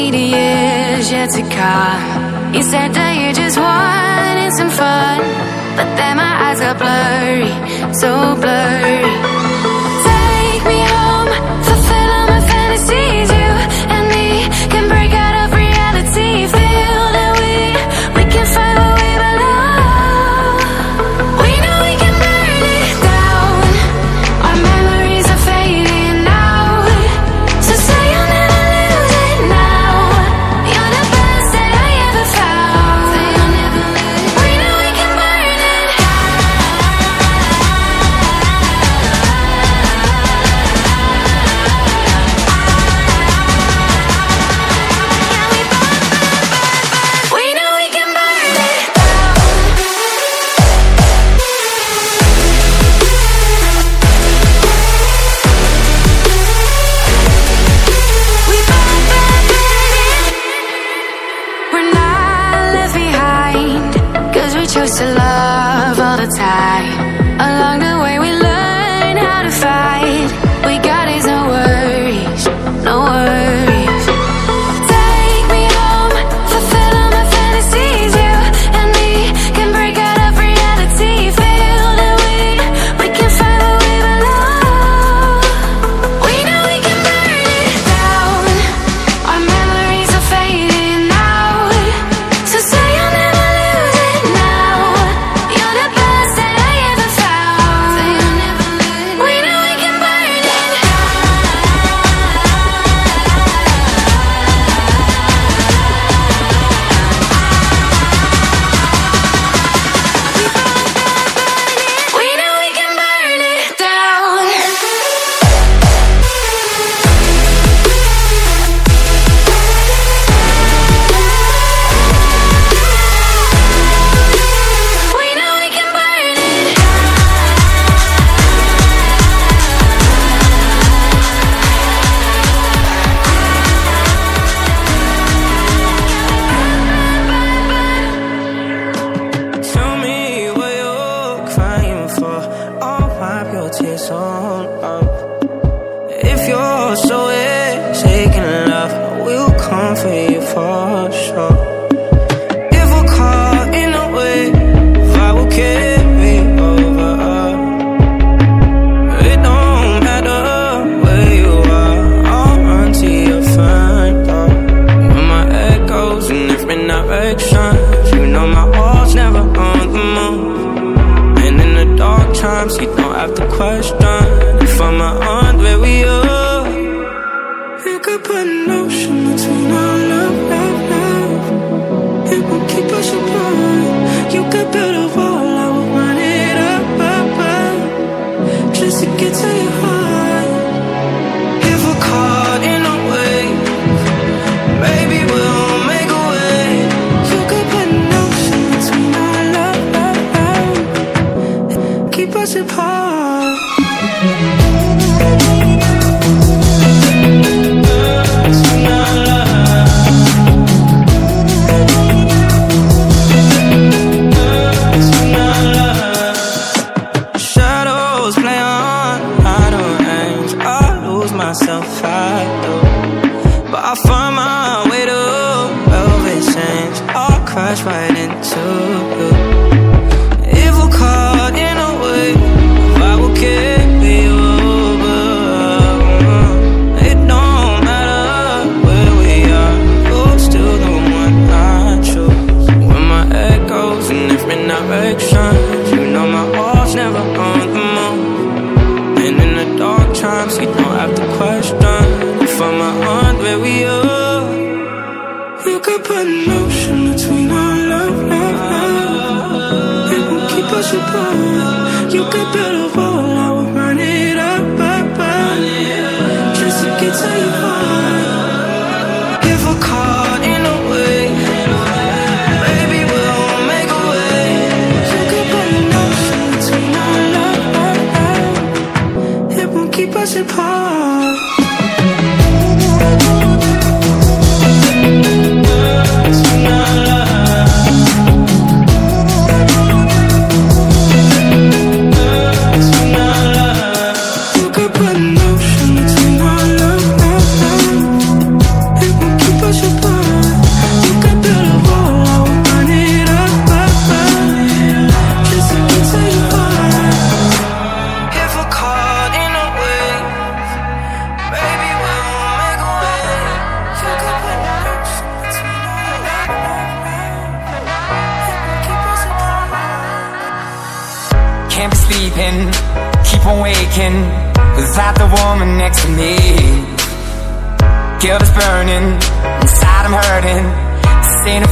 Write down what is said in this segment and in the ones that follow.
me the years yet to come. You said that you just wanted some fun, but then my eyes got blurry, so blurry.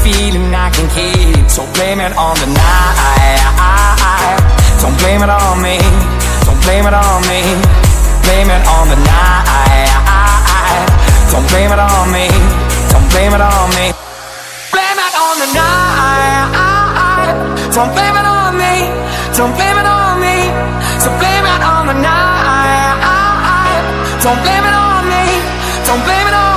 feeling I can keep So blame it on the night Don't blame it on me Don't blame it on me Blame it on the night Don't blame it on me Don't blame it on me Blame it on the night Don't blame it on me Don't blame it on me So blame it on the night Don't blame it on me Don't blame it on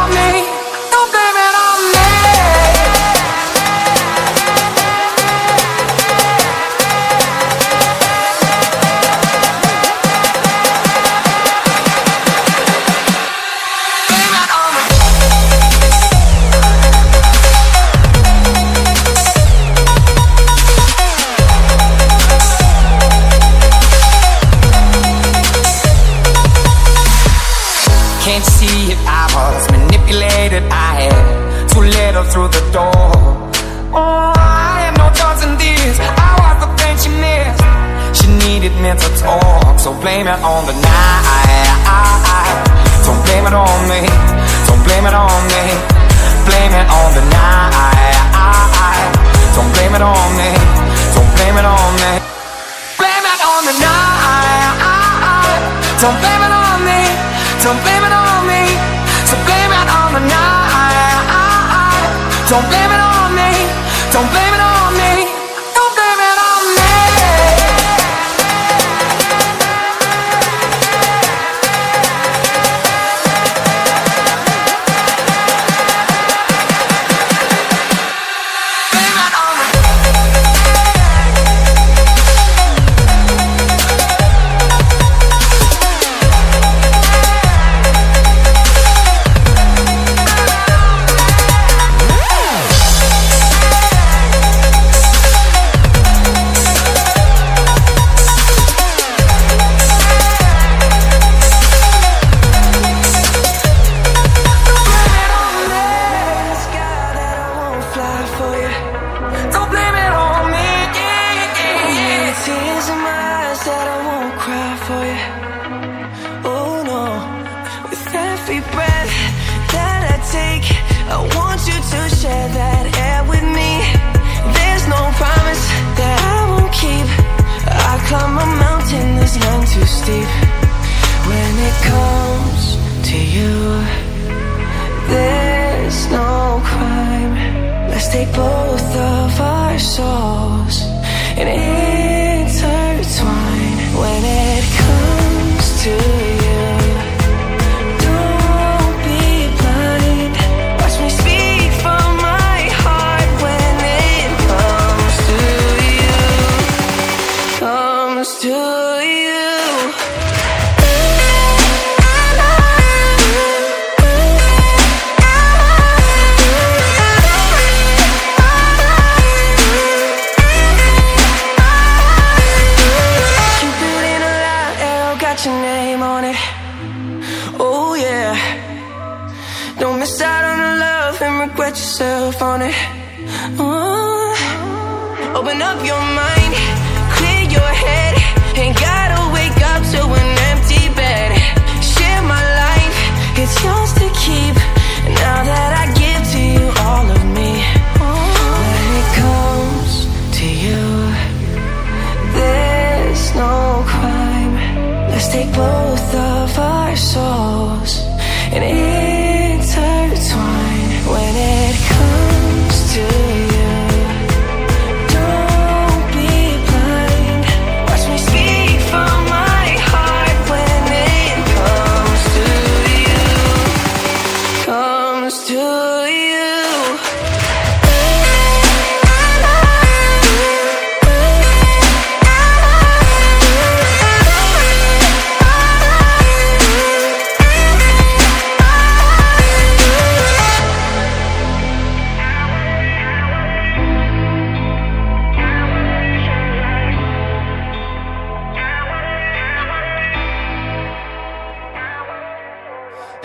blame it on the night. Don't blame it on me. Don't blame it on me. Blame it on the night. Don't blame it on me. Don't blame it on me. Blame it on the night. Don't blame it on me. Don't blame it on me. So blame it on the night. Don't blame it on me. Don't blame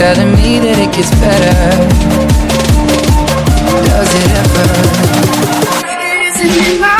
Telling me that it gets better. Does it ever? It isn't in my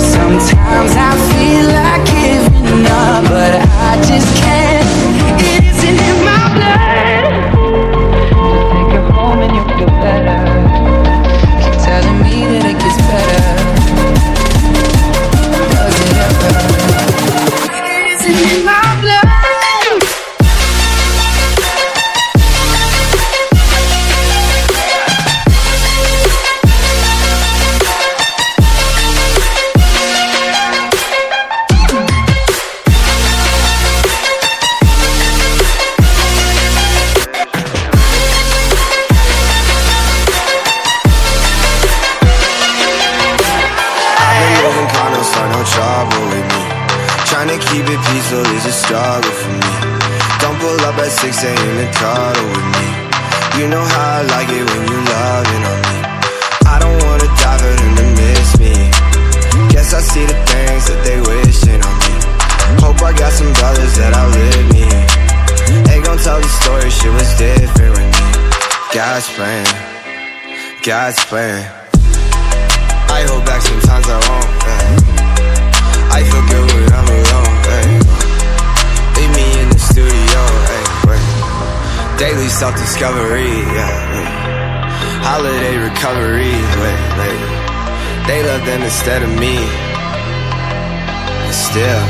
Sometimes I feel like giving up, but I just can't. God's plan. God's plan. I hold back sometimes I won't. Yeah. I feel good when I'm alone. Eh. Hey. Leave me in the studio. Hey. Daily self discovery. Yeah, Holiday recovery. They love them instead of me. But still.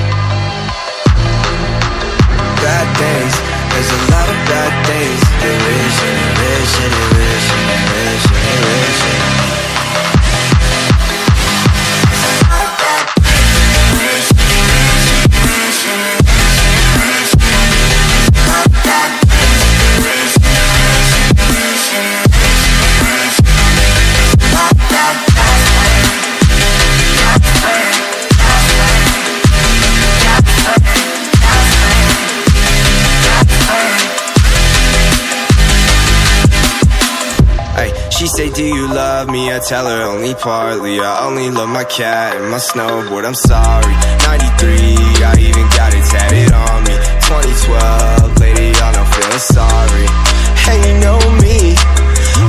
Bad days. There's a lot of bad and they wish and they wish. Say, do you love me? I tell her only partly. I only love my cat and my snowboard, I'm sorry. 93, I even got it tatted on me. 2012, lady, I'm not feeling sorry. Hey, you know me.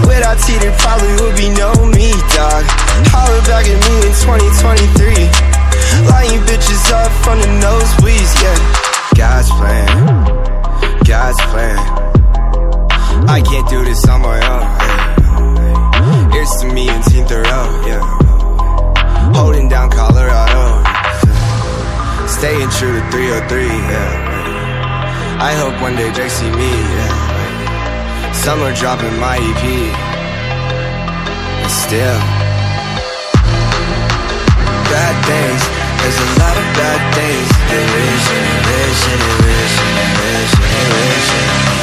Without T, there probably would be no me, dog. Holler back at me in 2023 Lighting bitches up from the nosebleeds, yeah. God's plan. God's plan. I can't do this on my own, me and Team Thoreau, yeah. Holding down Colorado. Staying true to 303, yeah. I hope one day Drake see me, yeah. Summer dropping my EP. And still. Bad things, there's a lot of bad things. They wish and they wish and they wish and they wish and they wish. They wish.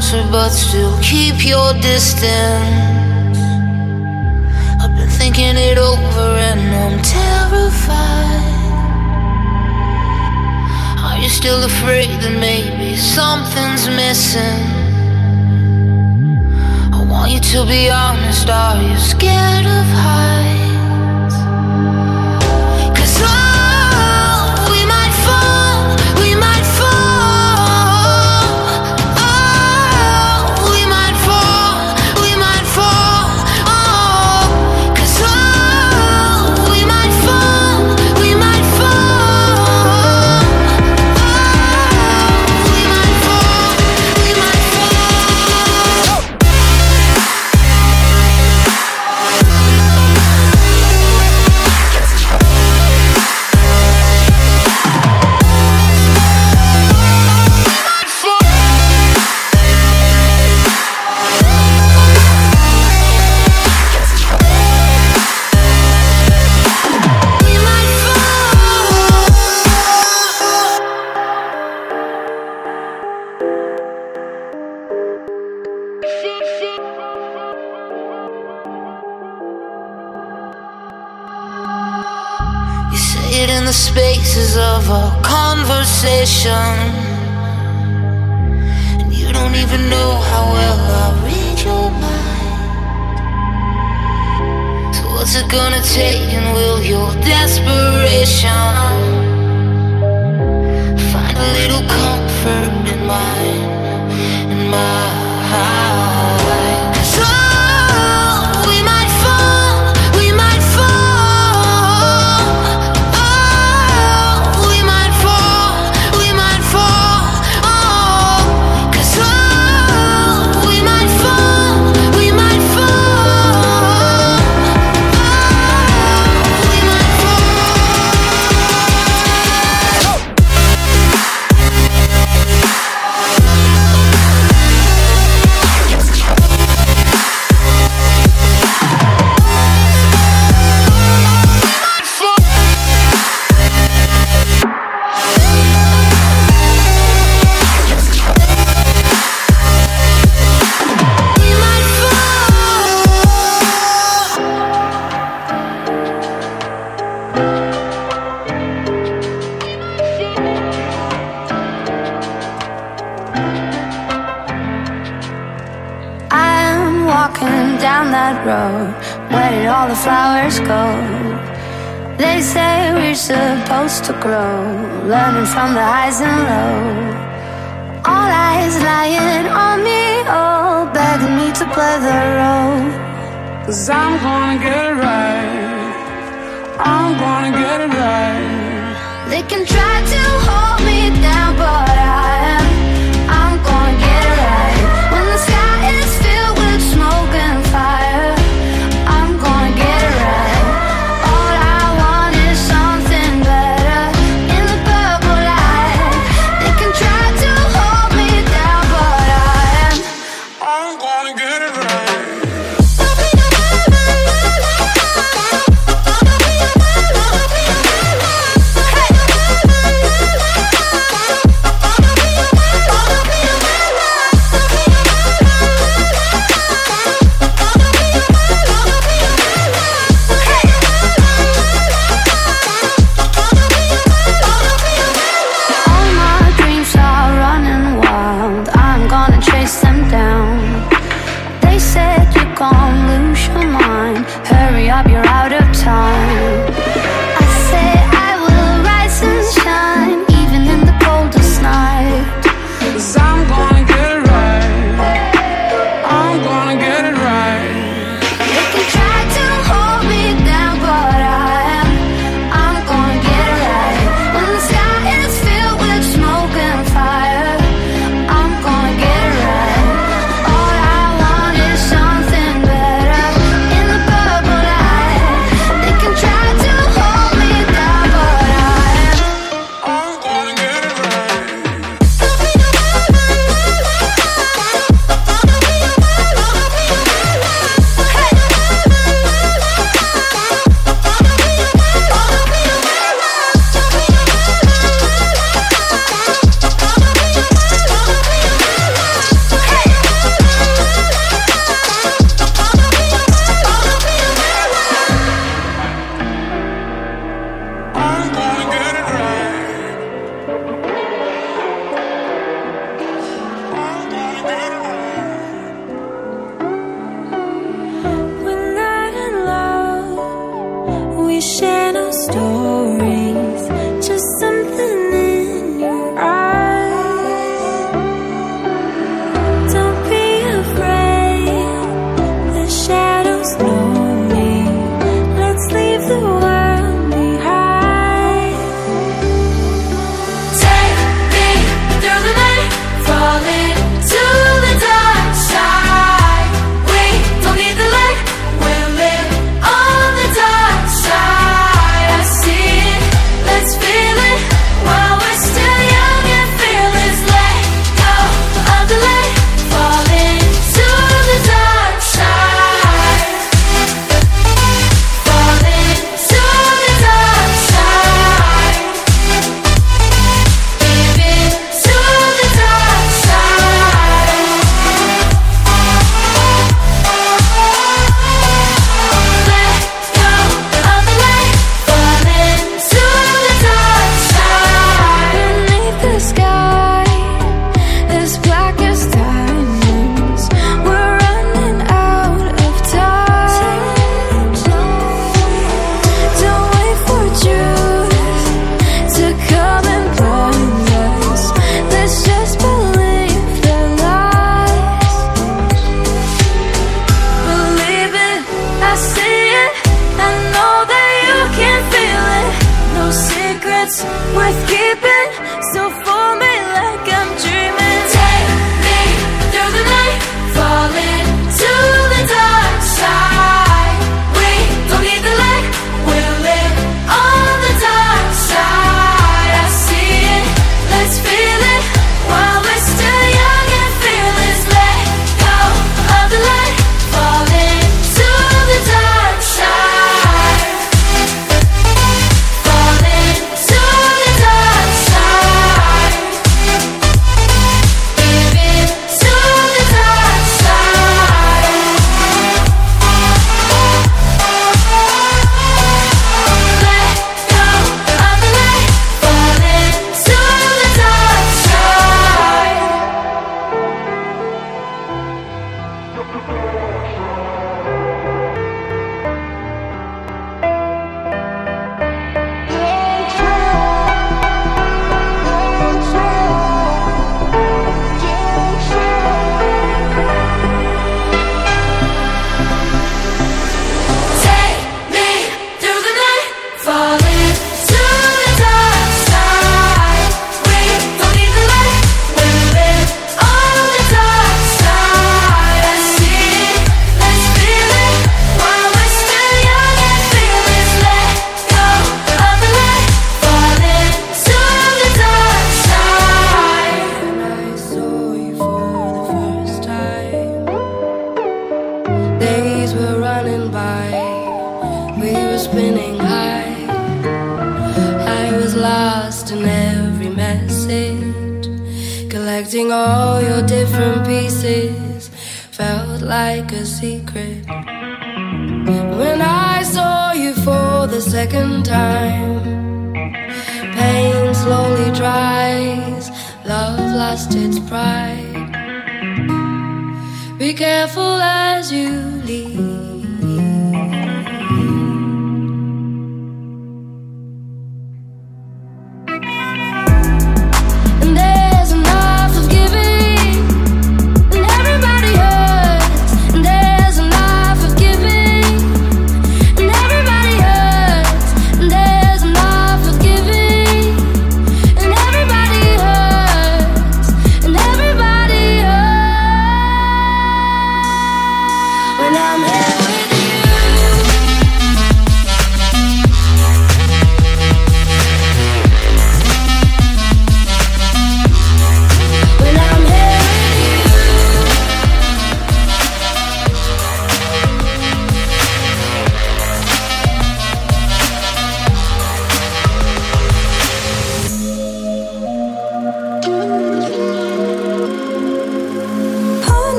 Closer, but still keep your distance. I've been thinking it over and I'm terrified. Are you still afraid that maybe something's missing? I want you to be honest, are you scared of heights? Grow, learning from the highs and lows. All eyes lying on me, all begging me to play the role. Cause I'm gonna get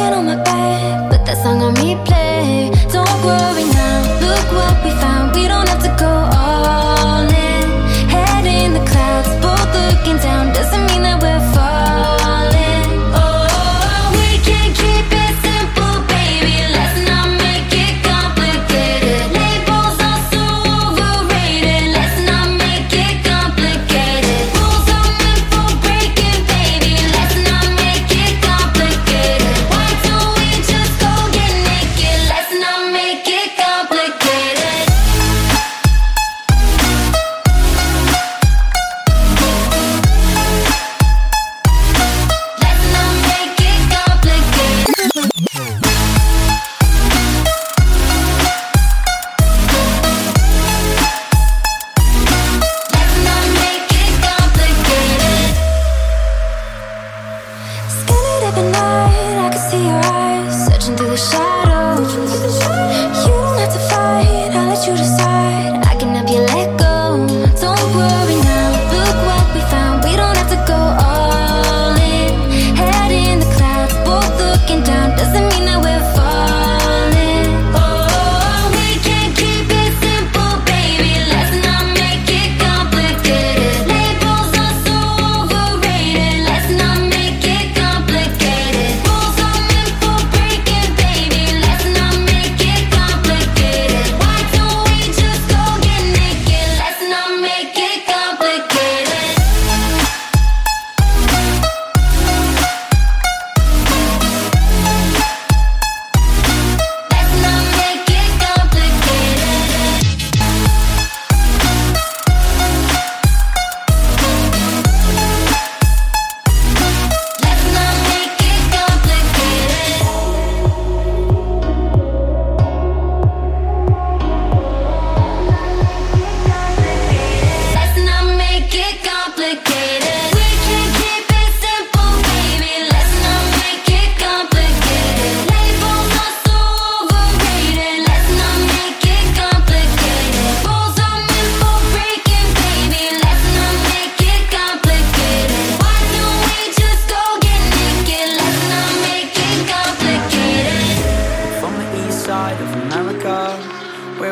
On my put that song on replay.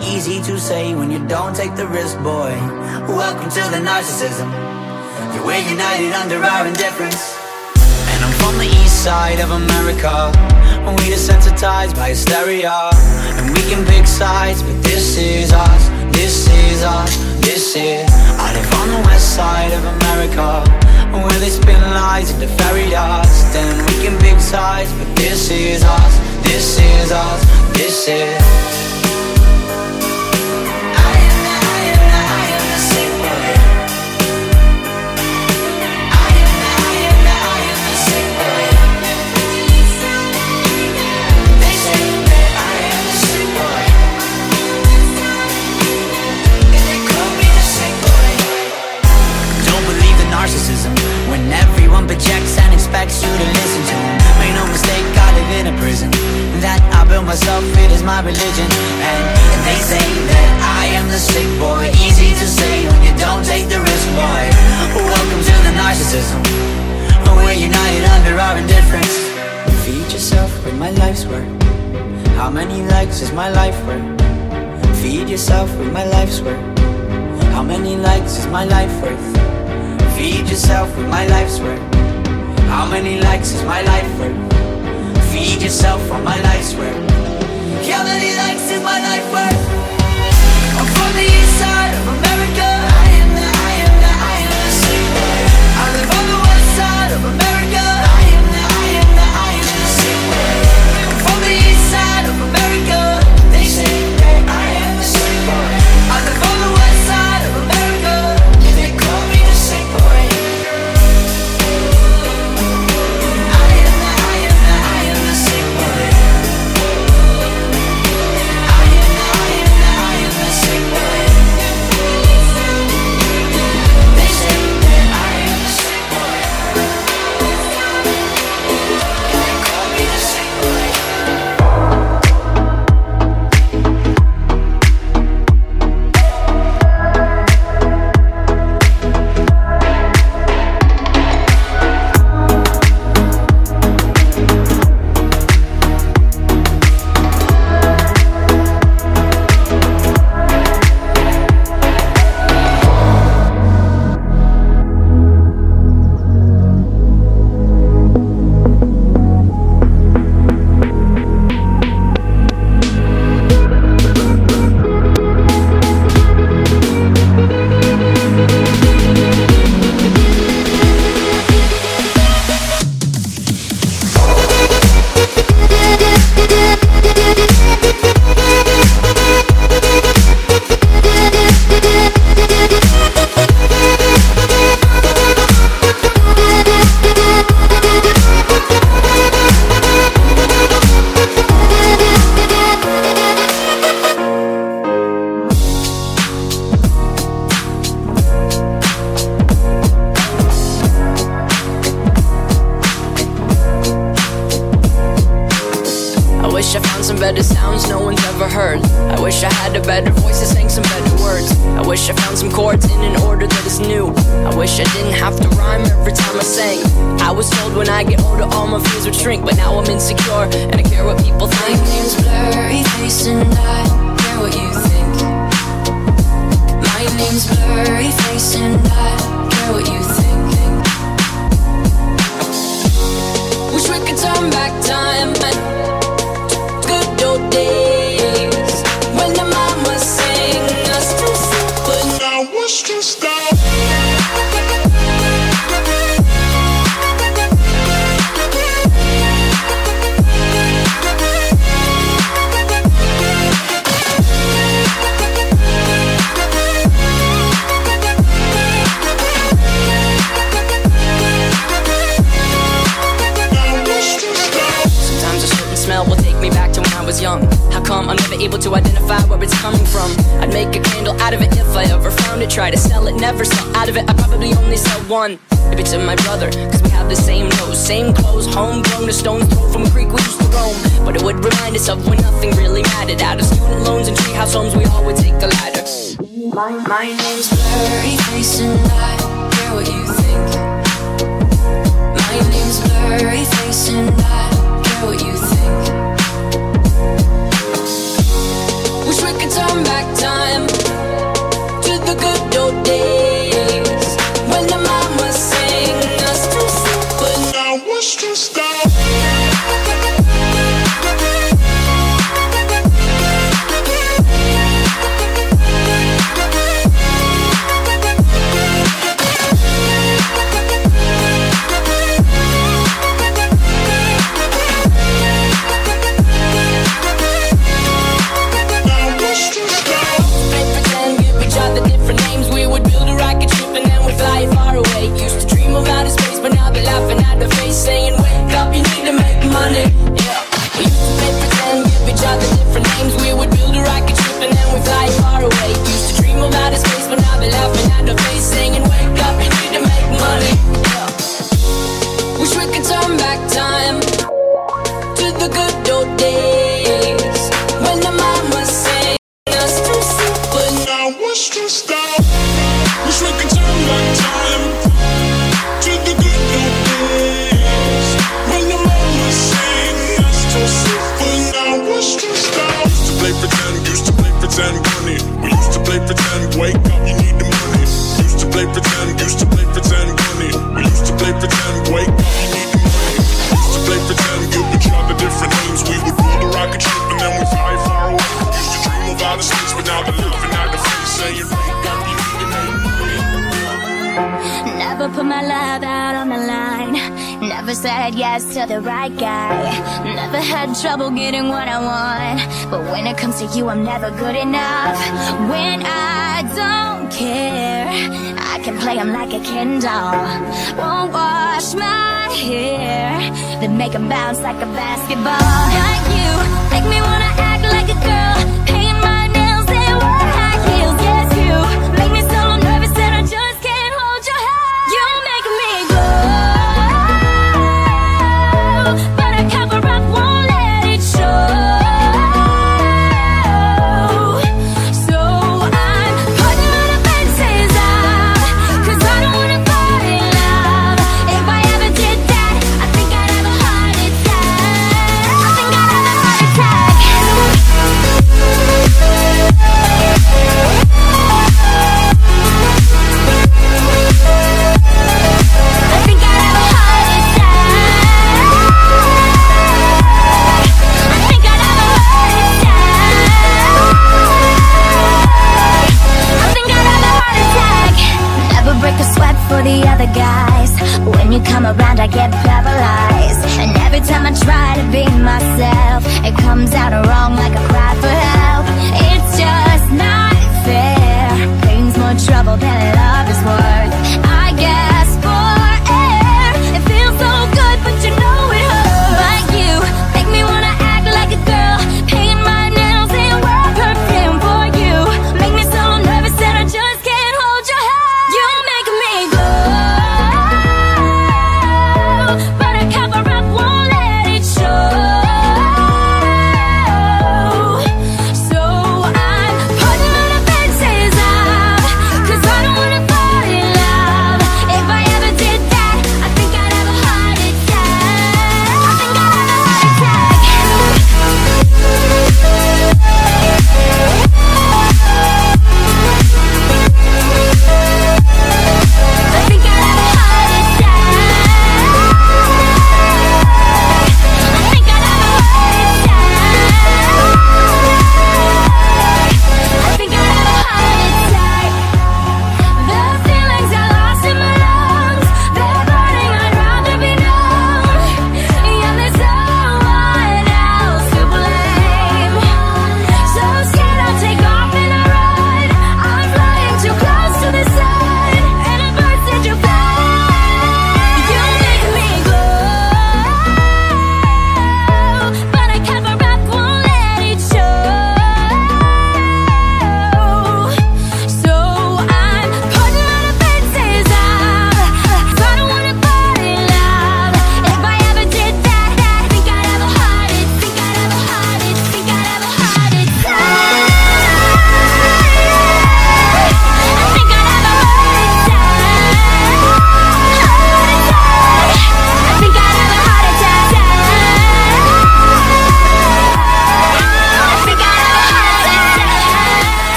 easy to say when you don't take the risk, boy. Welcome to the narcissism. We're united under our indifference. And I'm from the east side of America. When we desensitized by hysteria. And we can pick sides, but this is us. This is us. This is. I live on the west side of America. Will they spin lies in the fairy dust? And we can big size, but this is us, this is us, this is expect you to listen to Make no mistake, I live in a prison. That I built myself, it is my religion. And, they say that I am the sick boy. Easy to say when you don't take the risk, boy. Welcome to the narcissism. We're united under our indifference. Feed yourself with my life's work How many likes is my life worth? Feed yourself with my life's work how many likes is my life worth? Feed yourself with my life's worth. How many likes is my life worth? Feed yourself on my life's worth. How many likes is my life worth? I'm from the inside. of America. up where nothing really mattered. Out of student loans and treehouse homes, we all would take a ladder. My, my name's Blurry Face and I'm never good enough when I don't care. I can play them like a Ken doll. Won't wash my hair, then make them bounce like a basketball. Not you, make me wanna.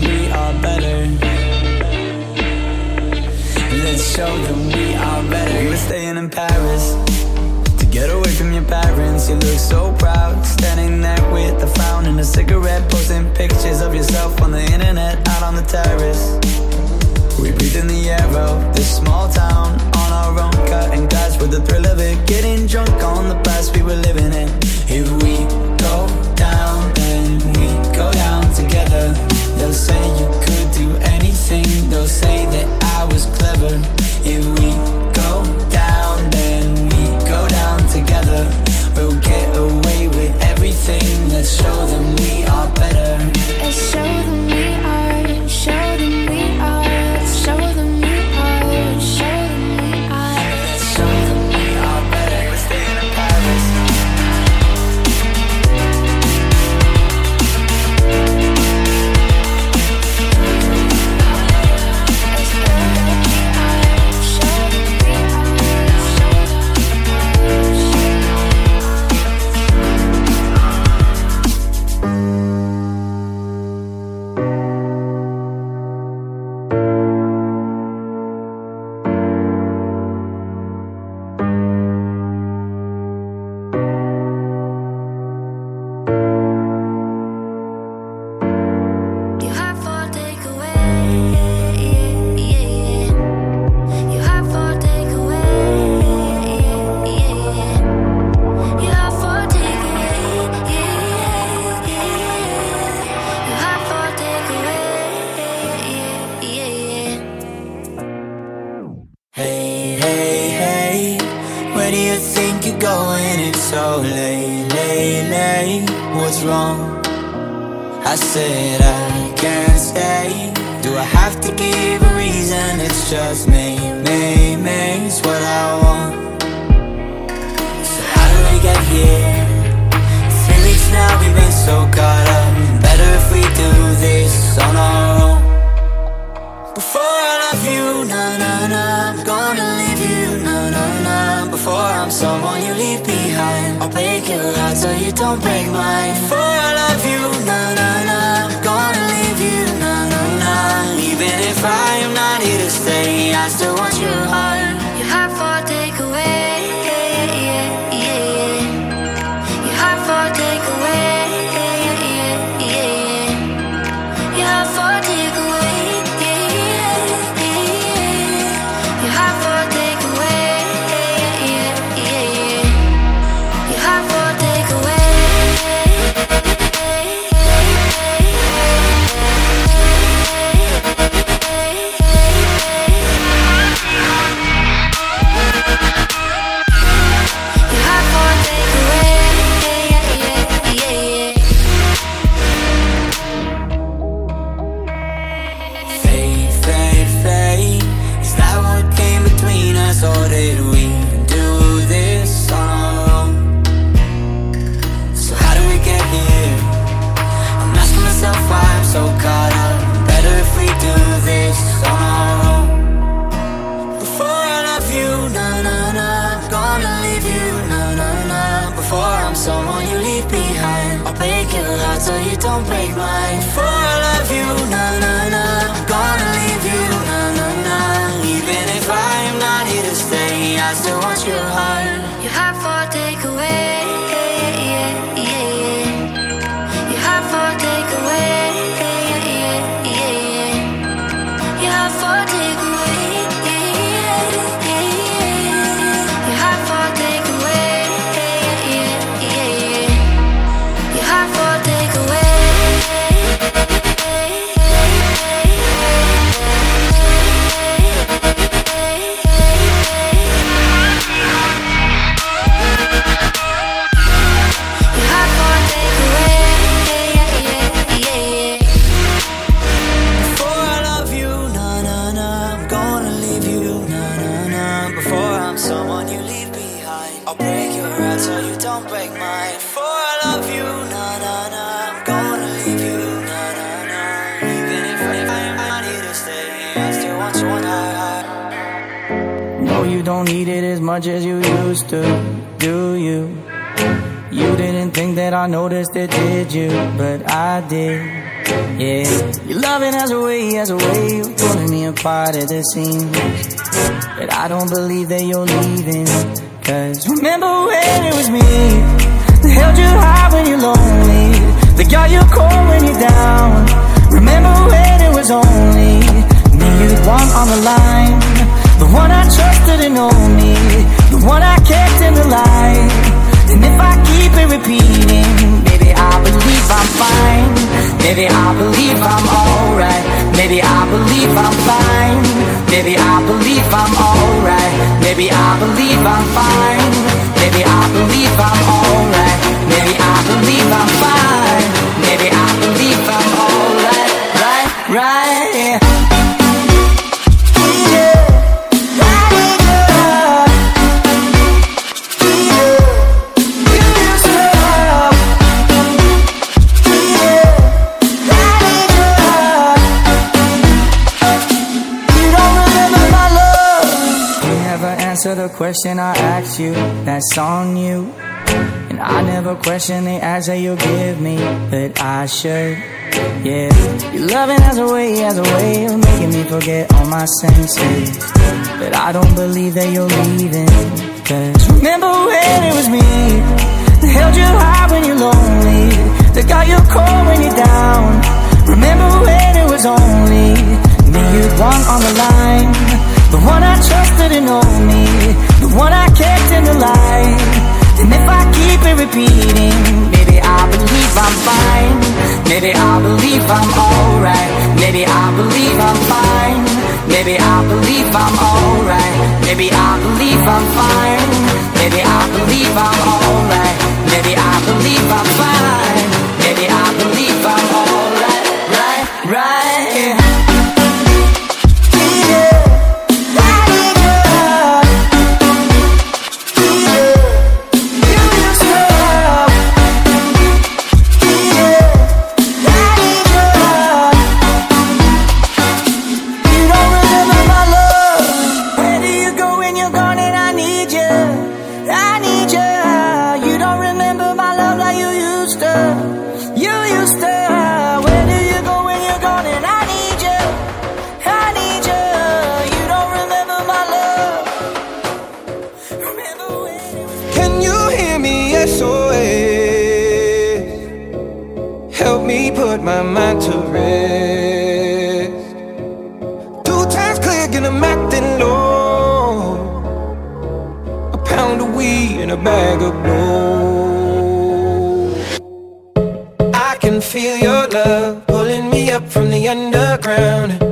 we are better. Let's show them we are better. We're staying in Paris to get away from your parents. You look so proud, standing there with a frown and a cigarette, posting pictures of yourself on the internet, out on the terrace. We breathe in the air of this small town on our own, cutting glass with the thrill of it, getting drunk on the past we were living in. If we go down. They'll say you could do anything. They'll say that I was clever. If we go down, then we go down together. We'll get away with everything. Let's show them we are better. Let's show them we are. Show them the. But I don't believe that you're leaving. Cause remember when it was me that held you high when you're lonely, that got you cold when you're down. Remember when it was only me you'd want on the line, the one I trusted and only, the one I kept in the light. And if I keep it repeating, maybe I believe I'm fine. Maybe I believe I'm alright. Maybe I believe I'm fine. Maybe I believe I'm alright. Maybe I believe I'm fine. Maybe I believe I'm alright. Maybe I believe I'm fine. Question I ask you. That's on you. And I never question the answer you give me, but I should. Yeah, your loving has a way, has a way of making me forget all my senses. But I don't believe that you're leaving. Cause remember when it was me that held you high when you're lonely, that got you cold when you're down. Remember when it was only me you'd want on the line. The one I trusted and only one I kept in the light And if I keep it repeating Maybe I believe I'm fine. Maybe I believe I'm alright. Maybe I believe I'm fine. Maybe I believe I'm alright. Maybe I believe I'm fine. Maybe I believe I'm alright. Maybe I believe I'm fine. Maybe I believe bag of. I can feel your love pulling me up from the underground.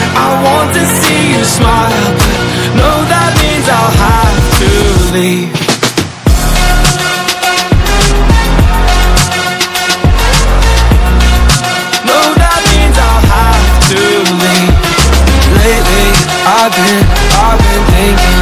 I want to see you smile. But no, that means I'll have to leave. No, that means I'll have to leave. Lately, I've been I've been thinking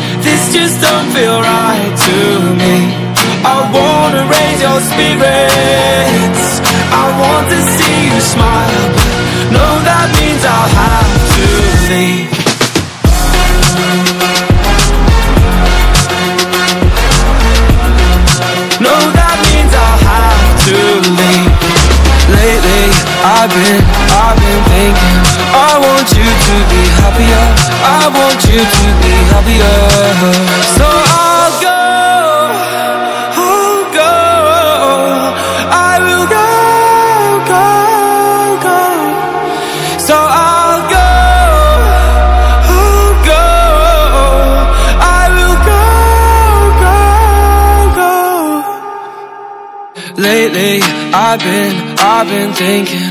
this just don't feel right to me. I wanna raise your spirits. I want to see you smile. But no, that means I'll have to leave. No, that means I'll have to leave. Lately, I've been, I've been thinking I want you to be happier. I want you to be happier. So I'll go I'll go. I will go, go, go. So I'll go I'll go. I will go, go, go. Lately, I've been, I've been thinking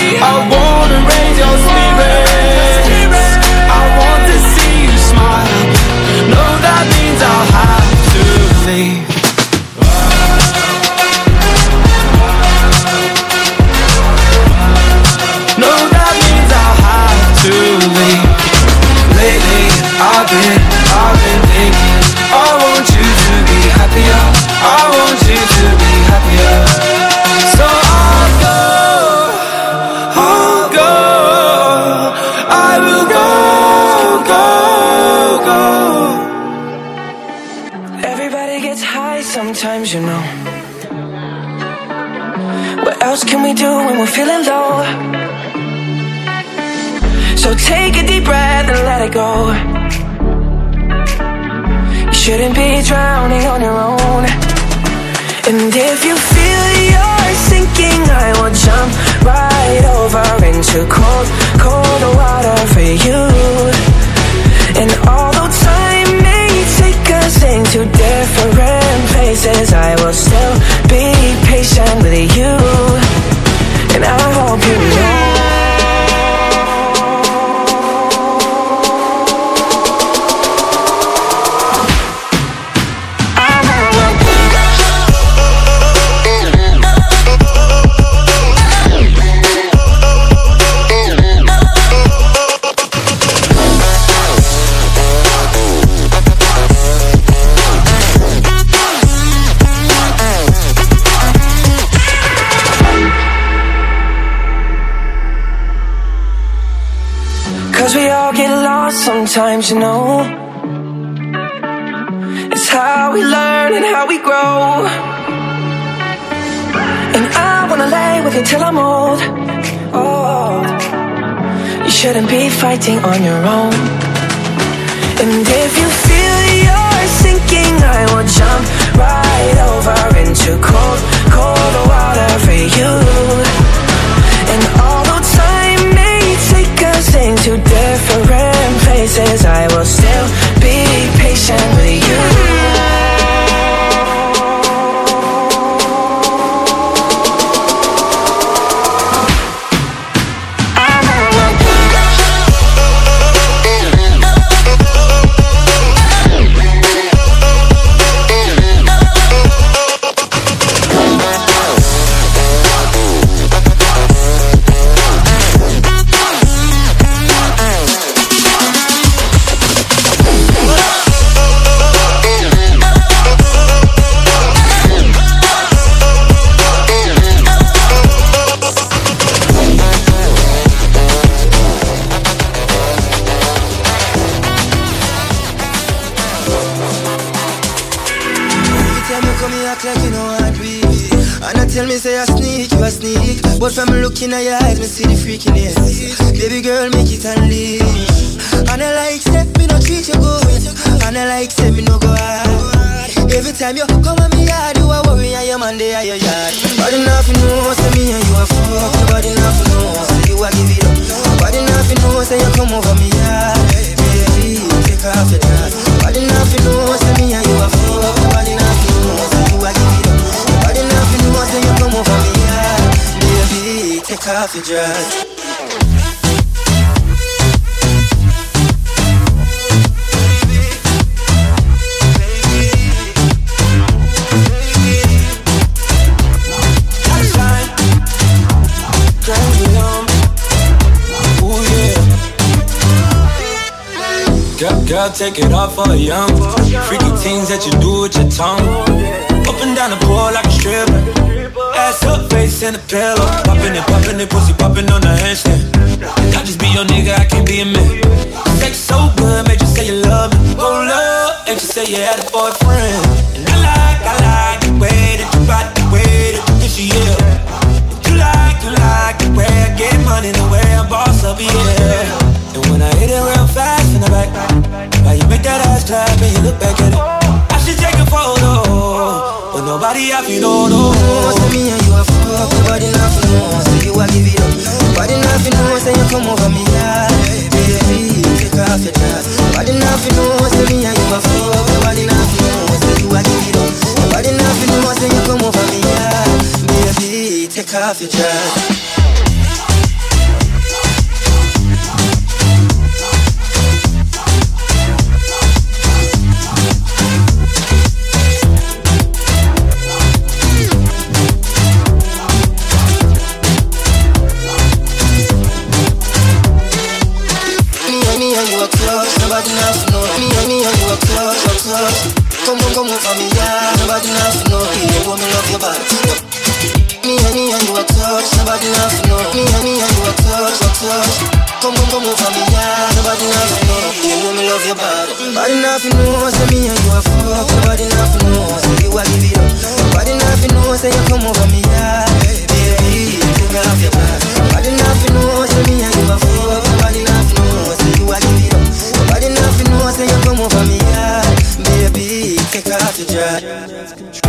At your eyes, me see the freakiness Girl, girl, take it off for a young. Freaky things that you do with your tongue. Up and down the pole like a stripper Ass face in the pillow. Popping it, popping it, pussy popping on the handstand. I just be your nigga, I can't be a man. Sex so good, made you say you love me. Hold up, and you say you had a boyfriend. And I like, I like the way that you body, the way that you push yeah You like, you like the way I get money, the way I boss up, yeah. And when I hit it real fast in the back, now you make that ass clap and you look back at it. I should take a photo, but nobody have you know, no. Come over me, yeah. Baby, take off your dress. Body not for no, me and you a fuck, body not for no, say you a give it up. Body not for you come over me, yeah. Baby, take off your dress. Nobody knows to know. Me and me and you are close, are close Come come on for me, yeah Nobody knows to know. You me love your body Nobody knows to know, say me and you are fuck Nobody knows to know, say you are give it up. Nobody knows to know, say you come over me, yeah. Baby, take off your body. Nobody knows to know, say me and you are fuck Nobody knows to know, say you are give it up. Nobody knows to know, say you come over me, yeah. Baby, take off your dress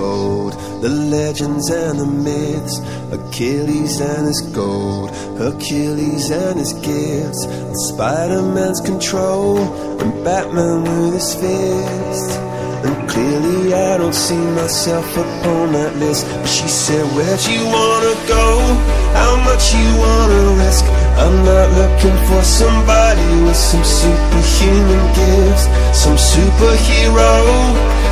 books of old, the legends and the myths, Achilles and his gold, Hercules and his gifts, and Spider-Man's control, and Batman with his fist. And clearly I don't see myself upon that list. But she said, Where'd you wanna go? How much you wanna risk? I'm not looking for somebody with some superhuman gifts, some superhero,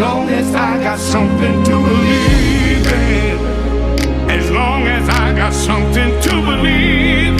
long as I got something to believe in. As long as I got something to believe in.